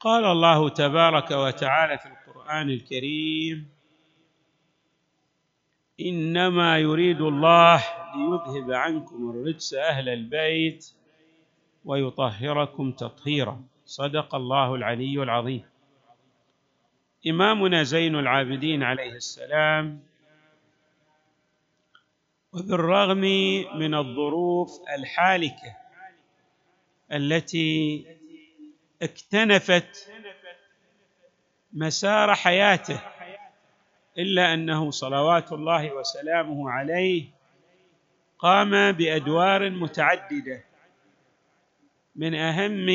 قال الله تبارك وتعالى في القرآن الكريم إنما يريد الله ليذهب عنكم الرجس أهل البيت ويطهركم تطهيرا. صدق الله العلي العظيم. إمامنا زين العابدين عليه السلام وبالرغم من الظروف الحالكة التي اكتنفت مسار حياته إلا أنه صلوات الله وسلامه عليه قام بأدوار متعددة. من أهم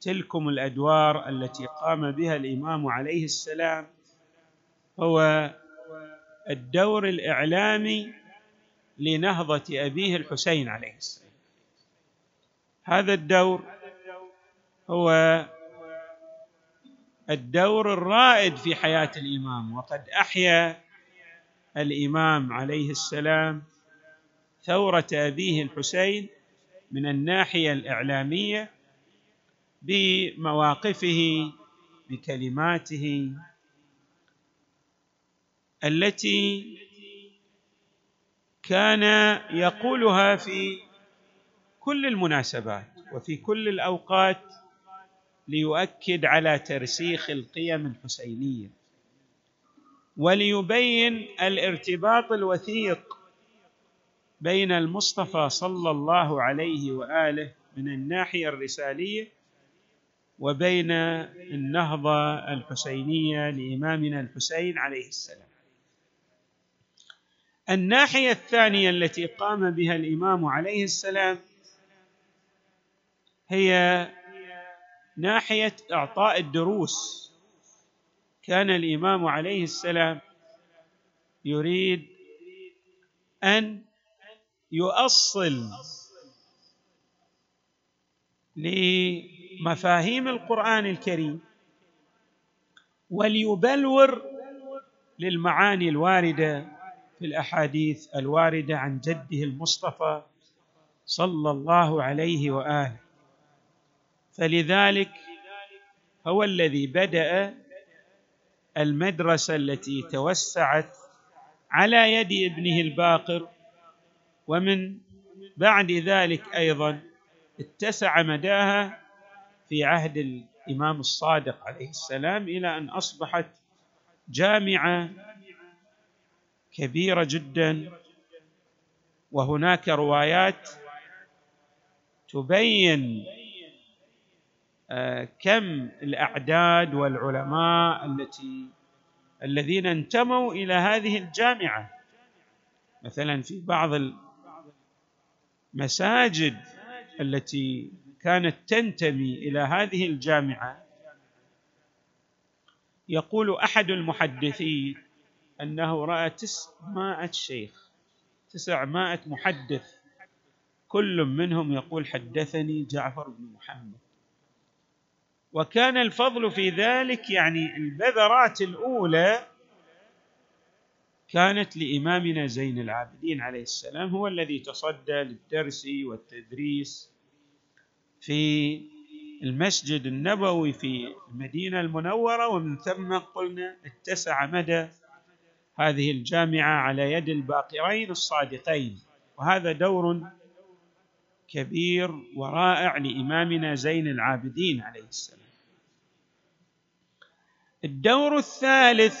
تلكم الأدوار التي قام بها الإمام عليه السلام هو الدور الاعلامي لنهضة أبيه الحسين عليه السلام. هذا الدور هو الدور الرائد في حياة الإمام. وقد أحيا الإمام عليه السلام ثورة أبيه الحسين من الناحية الإعلامية بمواقفه بكلماته التي كان يقولها في كل المناسبات وفي كل الأوقات ليؤكد على ترسيخ القيم الحسينية وليبين الارتباط الوثيق بين المصطفى صلى الله عليه وآله من الناحية الرسالية وبين النهضة الحسينية لإمامنا الحسين عليه السلام. الناحية الثانية التي قام بها الإمام عليه السلام هي ناحية إعطاء الدروس. كان الإمام عليه السلام يريد أن يؤصل لمفاهيم القرآن الكريم وليبلور للمعاني الواردة في الأحاديث الواردة عن جده المصطفى صلى الله عليه وآله. فلذلك هو الذي بدأ المدرسة التي توسعت على يد ابنه الباقر ومن بعد ذلك أيضا اتسع مداها في عهد الإمام الصادق عليه السلام إلى أن أصبحت جامعة كبيرة جدا. وهناك روايات تبين كم الأعداد والعلماء التي الذين انتموا إلى هذه الجامعة؟ مثلا في بعض المساجد التي كانت تنتمي إلى هذه الجامعة يقول أحد المحدثين أنه رأى تسعمائة شيخ تسعمائة محدث كل منهم يقول حدثني جعفر بن محمد. وكان الفضل في ذلك يعني البذرات الأولى كانت لإمامنا زين العابدين عليه السلام هو الذي تصدى للدرس والتدريس في المسجد النبوي في المدينة المنورة ومن ثم قلنا اتسع مدى هذه الجامعة على يد الباقرين الصادقين. وهذا دور كبير ورائع لإمامنا زين العابدين عليه السلام. الدور الثالث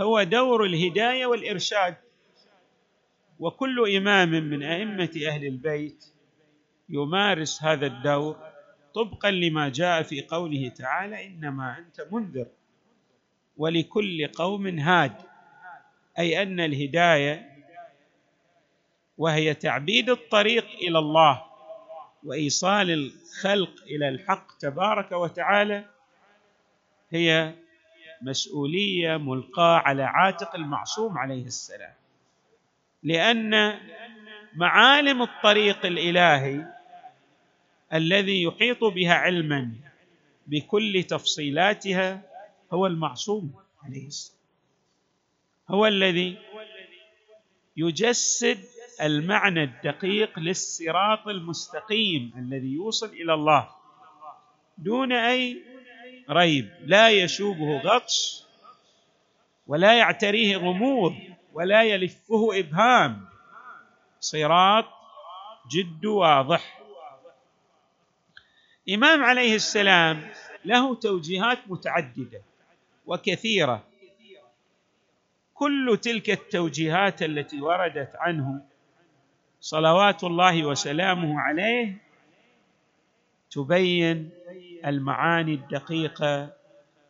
هو دور الهداية والإرشاد. وكل إمام من أئمة أهل البيت يمارس هذا الدور طبقا لما جاء في قوله تعالى إنما أنت منذر ولكل قوم هاد. أي أن الهداية وهي تعبيد الطريق إلى الله وإيصال الخلق إلى الحق تبارك وتعالى هي مسؤولية ملقاة على عاتق المعصوم عليه السلام. لأن معالم الطريق الإلهي الذي يحيط بها علما بكل تفصيلاتها هو المعصوم عليه السلام. هو الذي يجسد المعنى الدقيق للصراط المستقيم الذي يوصل إلى الله دون أي ريب. لا يشوبه غطس ولا يعتريه غموض ولا يلفه إبهام. صراط جد واضح. إمام عليه السلام له توجيهات متعددة وكثيرة. كل تلك التوجيهات التي وردت عنه صلوات الله وسلامه عليه تبين المعاني الدقيقة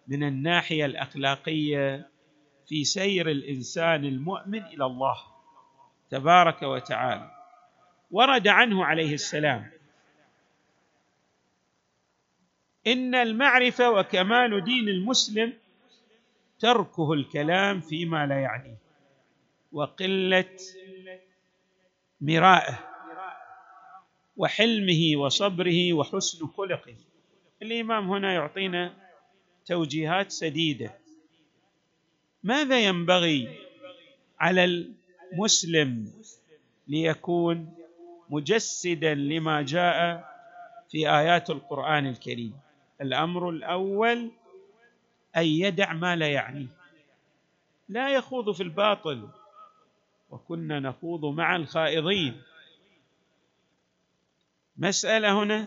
من الناحية الأخلاقية في سير الإنسان المؤمن إلى الله تبارك وتعالى. ورد عنه عليه السلام إن المعرفة وكمال دين المسلم تركه الكلام فيما لا يعنيه وقلة مرائه وحلمه وصبره وحسن خلقه. الإمام هنا يعطينا توجيهات سديدة. ماذا ينبغي على المسلم ليكون مجسدا لما جاء في آيات القرآن الكريم؟ الأمر الأول أن يدع ما لا يعنيه. لا يخوض في الباطل. وكنا نخوض مع الخائضين. مسألة هنا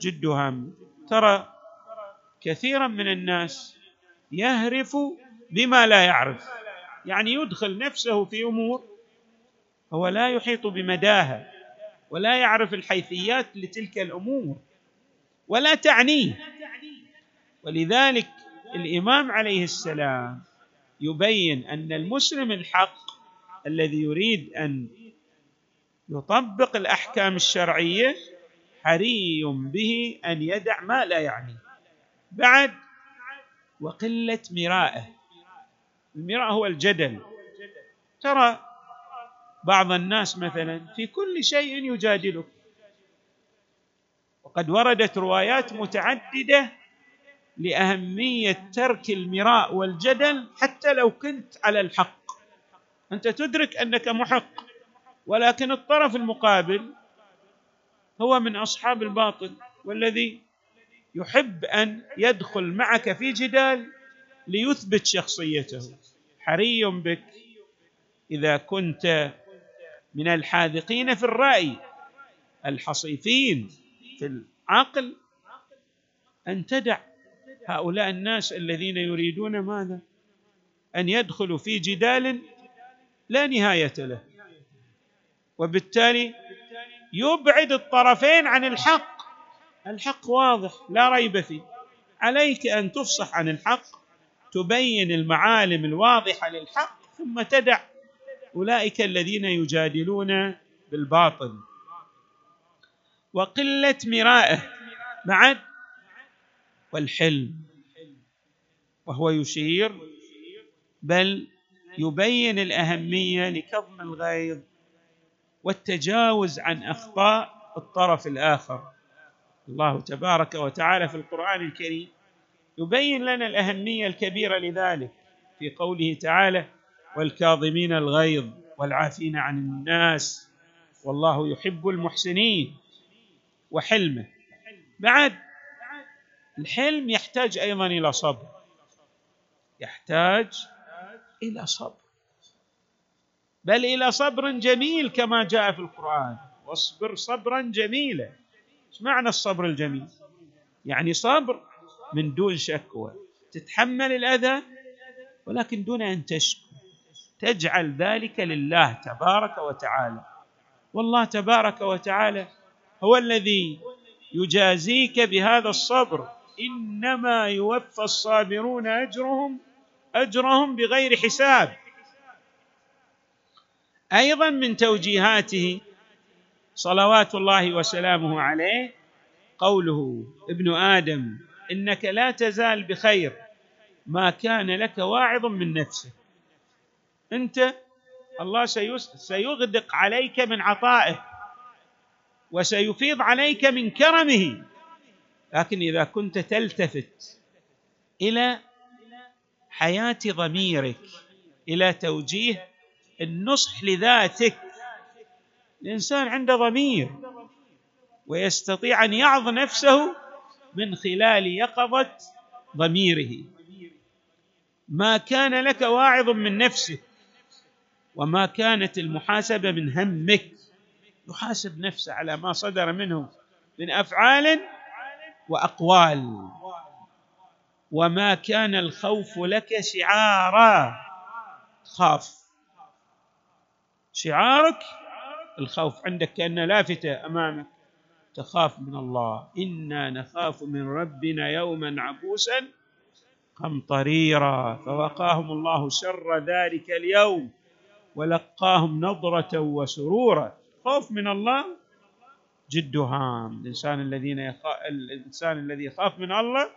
جد هام. ترى كثيرا من الناس يهرف بما لا يعرف. يعني يدخل نفسه في أمور هو لا يحيط بمداها ولا يعرف الحيثيات لتلك الأمور ولا تعنيه. ولذلك الإمام عليه السلام يبين أن المسلم الحق الذي يريد أن يطبق الأحكام الشرعية حري به أن يدع ما لا يعنيه بعد وقلة مرائه المراء هو الجدل. ترى بعض الناس مثلا في كل شيء يجادلك. وقد وردت روايات متعددة لأهمية ترك المراء والجدل حتى لو كنت على الحق. أنت تدرك أنك محق ولكن الطرف المقابل هو من أصحاب الباطل والذي يحب أن يدخل معك في جدال ليثبت شخصيته. حري بك إذا كنت من الحاذقين في الرأي الحصيفين في العقل أن تدع هؤلاء الناس الذين يريدون ماذا؟ أن يدخلوا في جدال لا نهاية له. وبالتالي يبعد الطرفين عن الحق. الحق واضح لا ريب فيه. عليك أن تفصح عن الحق تبين المعالم الواضحة للحق ثم تدع أولئك الذين يجادلون بالباطل. وقلة مرائه بعد والحلم وهو يشير بل يبين الأهمية لكظم الغيظ والتجاوز عن أخطاء الطرف الآخر. الله تبارك وتعالى في القرآن الكريم يبين لنا الأهمية الكبيرة لذلك في قوله تعالى والكاظمين الغيظ والعافين عن الناس والله يحب المحسنين وحلمه. بعد الحلم يحتاج أيضا إلى صبر. يحتاج إلى صبر. بل إلى صبر جميل كما جاء في القرآن. واصبر صبرا جميلا. إيش معنى الصبر الجميل؟ يعني صبر من دون شكوى تتحمل الأذى ولكن دون أن تشكو. تجعل ذلك لله تبارك وتعالى. والله تبارك وتعالى هو الذي يجازيك بهذا الصبر. إنما يوفى الصابرون أجرهم أجرهم بغير حساب. أيضا من توجيهاته صلوات الله وسلامه عليه قوله ابن آدم إنك لا تزال بخير ما كان لك واعظ من نفسك. أنت الله سيغدق عليك من عطائه وسيفيض عليك من كرمه. لكن إذا كنت تلتفت إلى حياة ضميرك إلى توجيه النصح لذاتك. الإنسان عنده ضمير ويستطيع أن يعظ نفسه من خلال يقظة ضميره. ما كان لك واعظ من نفسك وما كانت المحاسبة من همك. يحاسب نفسه على ما صدر منه من أفعال وأقوال. وما كان الخوف لك شعارا. خاف. شعارك الخوف عندك كأن لافتة أمامك. تخاف من الله. إنا نخاف من ربنا يوما عبوسا قمطريرا. فوقاهم الله شر ذلك اليوم ولقاهم نضرة وسرورا. خوف من الله؟ جد هام. الإنسان الذين. الإنسان الذي يخاف من الله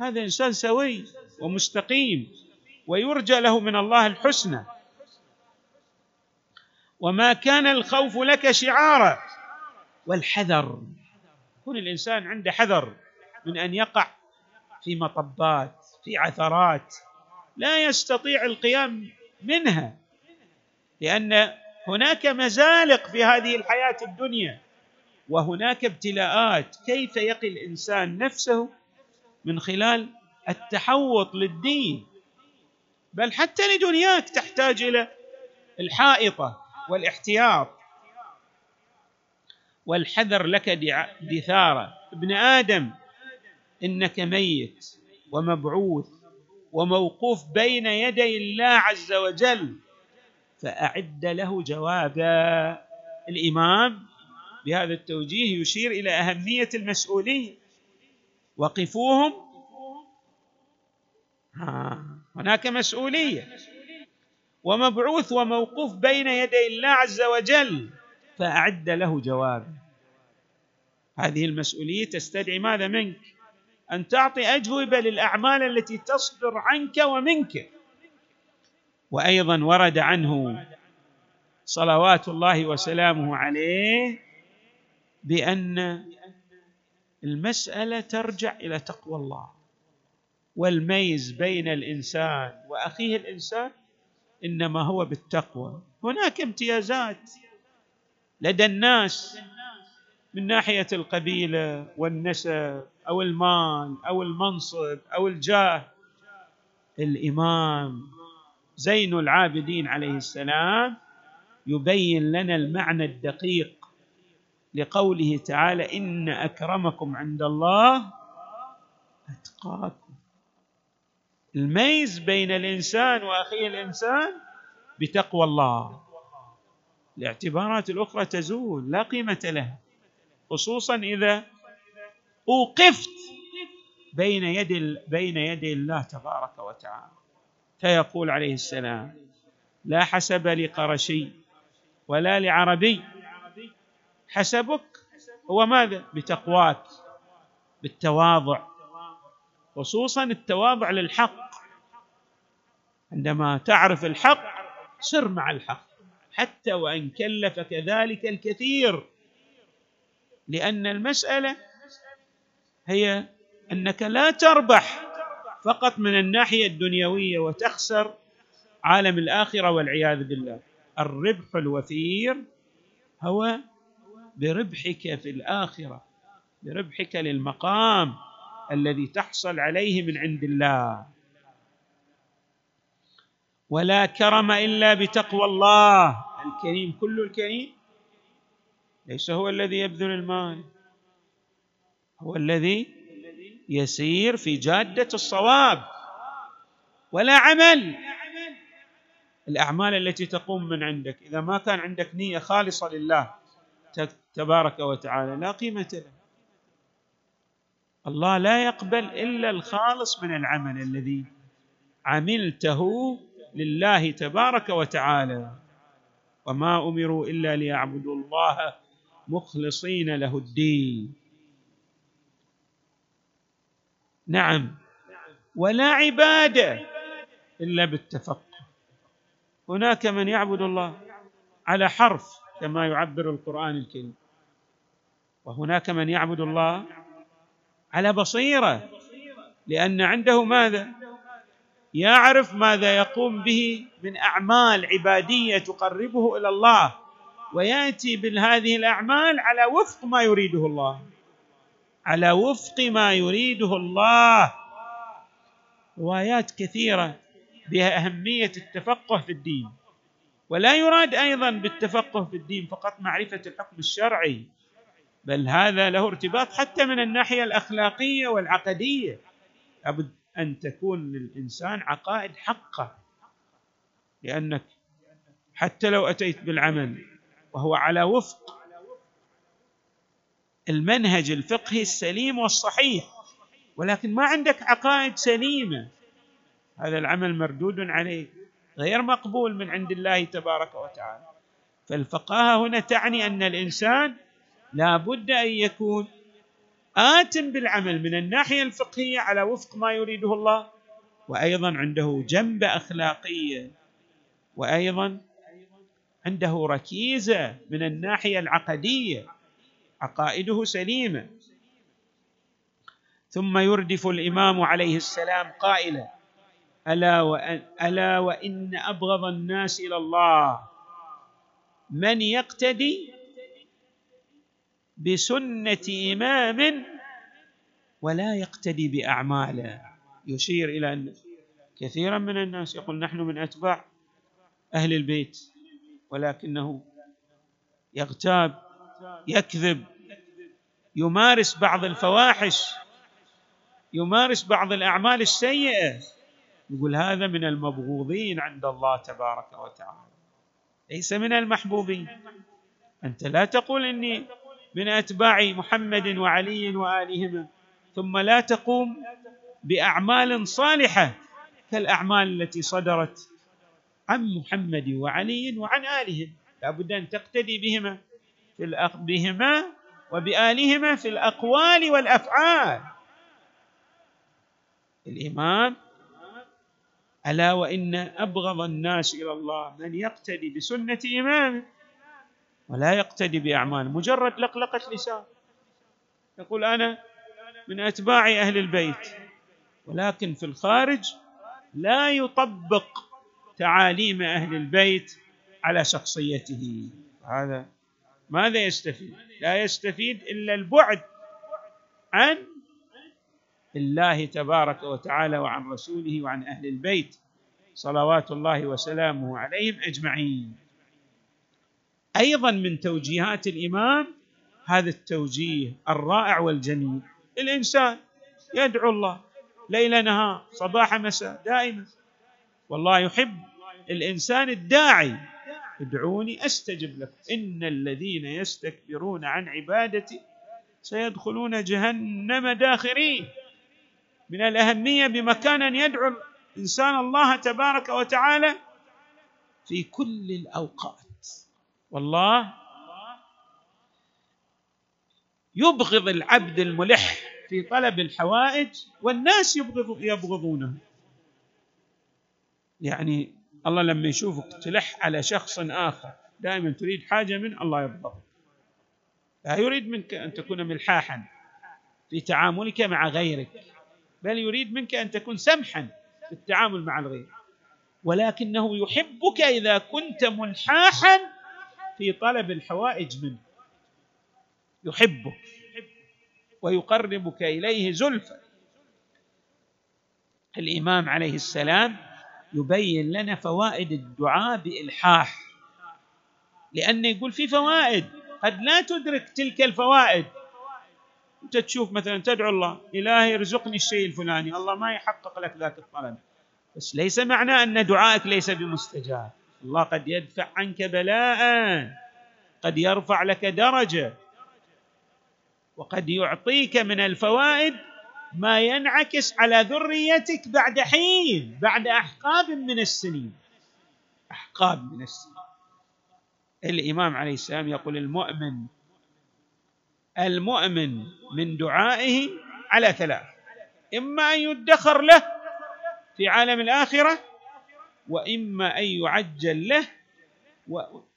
هذا إنسان سوي ومستقيم ويرجى له من الله الحسنى. وما كان الخوف لك شعارا. والحذر. يكون الإنسان عنده حذر من أن يقع في مطبات في عثرات. لا يستطيع القيام منها. لأن هناك مزالق في هذه الحياة الدنيا. وهناك ابتلاءات. كيف يقي الإنسان نفسه من خلال التحوط للدين؟ بل حتى لدنياك تحتاج إلى الحائطة. والاحتياط. والحذر لك دثاره. ابن آدم إنك ميت ومبعوث وموقوف بين يدي الله عز وجل فأعد له جوابا. الإمام بهذا التوجيه يشير إلى أهمية المسؤوليه وقفوهم. ها هناك مسؤولية. ومبعوث وموقوف بين يدي الله عز وجل فأعد له جوابا. هذه المسؤولية تستدعي ماذا منك؟ أن تعطي أجوبة للأعمال التي تصدر عنك ومنك. وأيضا ورد عنه صلوات الله وسلامه عليه بأن المسألة ترجع إلى تقوى الله والميز بين الإنسان وأخيه الإنسان إنما هو بالتقوى. هناك امتيازات لدى الناس من ناحية القبيلة والنسب أو المال أو المنصب أو الجاه. الإمام زين العابدين عليه السلام يبين لنا المعنى الدقيق لقوله تعالى إن أكرمكم عند الله أتقاكم. الميز بين الإنسان وأخيه الإنسان بتقوى الله. الاعتبارات الأخرى تزول لا قيمة لها خصوصا إذا أوقفت بين يد بين يدي الله تبارك وتعالى. فيقول عليه السلام لا حسب لقرشي ولا لعربي. حسبك هو ماذا؟ بتقواك بالتواضع خصوصا التواضع للحق. عندما تعرف الحق سر مع الحق حتى وإن كلفك ذلك الكثير. لأن المسألة هي أنك لا تربح فقط من الناحية الدنيوية وتخسر عالم الآخرة والعياذ بالله. الربح الوفير هو بربحك في الآخرة بربحك للمقام الذي تحصل عليه من عند الله. ولا كرم إلا بتقوى الله. الكريم كل الكريم. ليس هو الذي يبذل المال هو الذي يسير في جادة الصواب. ولا عمل. الأعمال التي تقوم من عندك إذا ما كان عندك نية خالصة لله تبارك وتعالى لا قيمة له. الله لا يقبل إلا الخالص من العمل الذي عملته لله تبارك وتعالى. وما أمروا إلا ليعبدوا الله مخلصين له الدين. نعم. ولا عبادة إلا بالتفقه. هناك من يعبد الله على حرف كما يعبر القرآن الكريم. وهناك من يعبد الله على بصيرة لأن عنده ماذا؟ يعرف ماذا يقوم به من أعمال عبادية تقربه إلى الله ويأتي بهذه الأعمال على وفق ما يريده الله. على وفق ما يريده الله. روايات كثيرة بها أهمية التفقه في الدين. ولا يراد أيضا بالتفقه في الدين فقط معرفة الحكم الشرعي بل هذا له ارتباط حتى من الناحية الأخلاقية والعقدية. أن تكون للإنسان عقائد حقة لأنك حتى لو أتيت بالعمل وهو على وفق المنهج الفقهي السليم والصحيح ولكن ما عندك عقائد سليمة. هذا العمل مردود عليه غير مقبول من عند الله تبارك وتعالى. فالفقاهة هنا تعني أن الإنسان لا بد أن يكون آت بالعمل من الناحية الفقهية على وفق ما يريده الله وأيضا عنده جنبه أخلاقية وأيضا عنده ركيزة من الناحية العقدية عقائده سليمة. ثم يردف الإمام عليه السلام قائلا ألا وأن ألا وإن أبغض الناس إلى الله من يقتدي بسنة إمام ولا يقتدي بأعماله. يشير إلى أن كثيرا من الناس يقول نحن من أتباع أهل البيت ولكنه يغتاب يكذب يمارس بعض الفواحش يمارس بعض الأعمال السيئة. يقول هذا من المبغوضين عند الله تبارك وتعالى. ليس من المحبوبين. أنت لا تقول إني من أتباع محمد وعلي وآلهما. ثم لا تقوم بأعمال صالحة كالأعمال التي صدرت عن محمد وعلي وعن آلهم. لا بد أن تقتدي بهما في. بهما وبآلهما في الأقوال والأفعال. الإمام ألا وإن أبغض الناس إلى الله من يقتدي بسنة إمامه ولا يقتدي بأعماله مجرد لقلقة لسان. يقول أنا من أتباع أهل البيت ولكن في الخارج لا يطبق تعاليم أهل البيت على شخصيته. هذا ماذا يستفيد؟ لا يستفيد إلا البعد عن الله تبارك وتعالى وعن رسوله وعن أهل البيت. صلوات الله وسلامه عليهم أجمعين. أيضا من توجيهات الإمام هذا التوجيه الرائع والجميل. الإنسان يدعو الله ليل نهار صباح مساء دائما. والله يحب الإنسان الداعي. ادعوني أستجب لكم. إن الذين يستكبرون عن عبادتي سيدخلون جهنم داخرين. من الأهمية بمكان أن يدعو الإنسان الله تبارك وتعالى في كل الأوقات. والله يبغض العبد الملح في طلب الحوائج والناس يبغض يبغضونه. يعني الله لما يشوفك تلح على شخص آخر دائما تريد حاجة من الله يرضى. لا يريد منك أن تكون ملحاحا في تعاملك مع غيرك بل يريد منك أن تكون سمحا في التعامل مع الغير. ولكنه يحبك إذا كنت ملحاحا في طلب الحوائج منه. يحبك ويقربك إليه زلفى. الإمام عليه السلام يبين لنا فوائد الدعاء بإلحاح. لأنه يقول في فوائد. قد لا تدرك تلك الفوائد. أنت تشوف مثلا تدعو الله إلهي ارزقني الشيء الفلاني. الله ما يحقق لك ذاك الطلب. بس ليس معناه أن دعائك ليس بمستجاب. الله قد يدفع عنك بلاء قد يرفع لك درجة وقد يعطيك من الفوائد ما ينعكس على ذريتك بعد حين بعد أحقاب من السنين. أحقاب من السنين. الإمام عليه السلام يقول المؤمن المؤمن من دعائه على ثلاث إما أن يدخر له في عالم الآخرة وإما أن يعجل له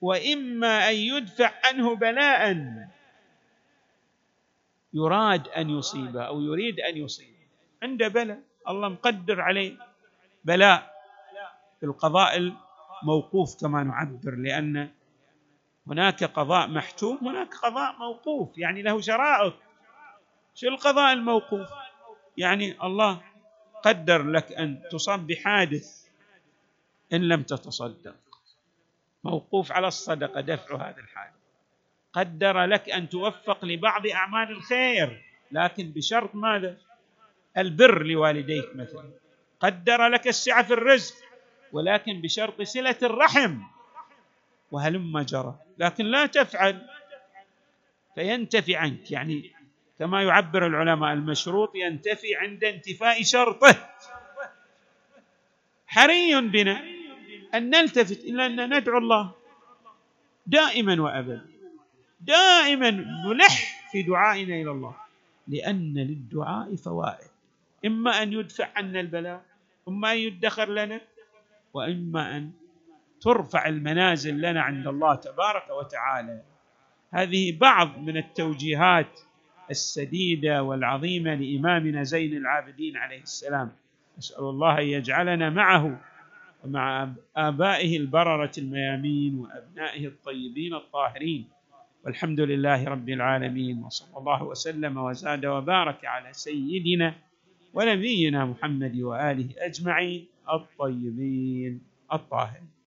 وإما أن يدفع عنه بلاء. يراد أن يصيبه أو يريد أن يصيبه عنده بلاء الله مقدر عليه. بلاء في القضاء الموقوف كما نعبر لأن هناك قضاء محتوم هناك قضاء موقوف يعني له شرائط. شو القضاء الموقوف؟ يعني الله قدر لك أن تصاب بحادث. إن لم تتصدق. موقوف على الصدقة دفع هذا الحادث قدر لك أن توفق لبعض أعمال الخير لكن بشرط ماذا؟ البر لوالديك مثلا. قدر لك السعة في الرزق ولكن بشرط صلة الرحم. وهلم جرى. لكن لا تفعل. فينتفي عنك. يعني كما يعبر العلماء المشروط ينتفي عند انتفاء شرطه. حري بنا. أن نلتفت إلى أن ندعو الله دائما وابدا. دائما نلح في دعائنا إلى الله. لأن للدعاء فوائد. إما أن يدفع عنا البلاء إما أن يدخر لنا وإما أن ترفع المنازل لنا عند الله تبارك وتعالى. هذه بعض من التوجيهات السديدة والعظيمة لإمامنا زين العابدين عليه السلام. نسال الله أن يجعلنا معه ومع آبائه البررة الميامين وأبنائه الطيبين الطاهرين. والحمد لله رب العالمين. وصلى الله وسلم وزاد وبارك على سيدنا ونبينا محمد وآله أجمعين الطيبين الطاهرين.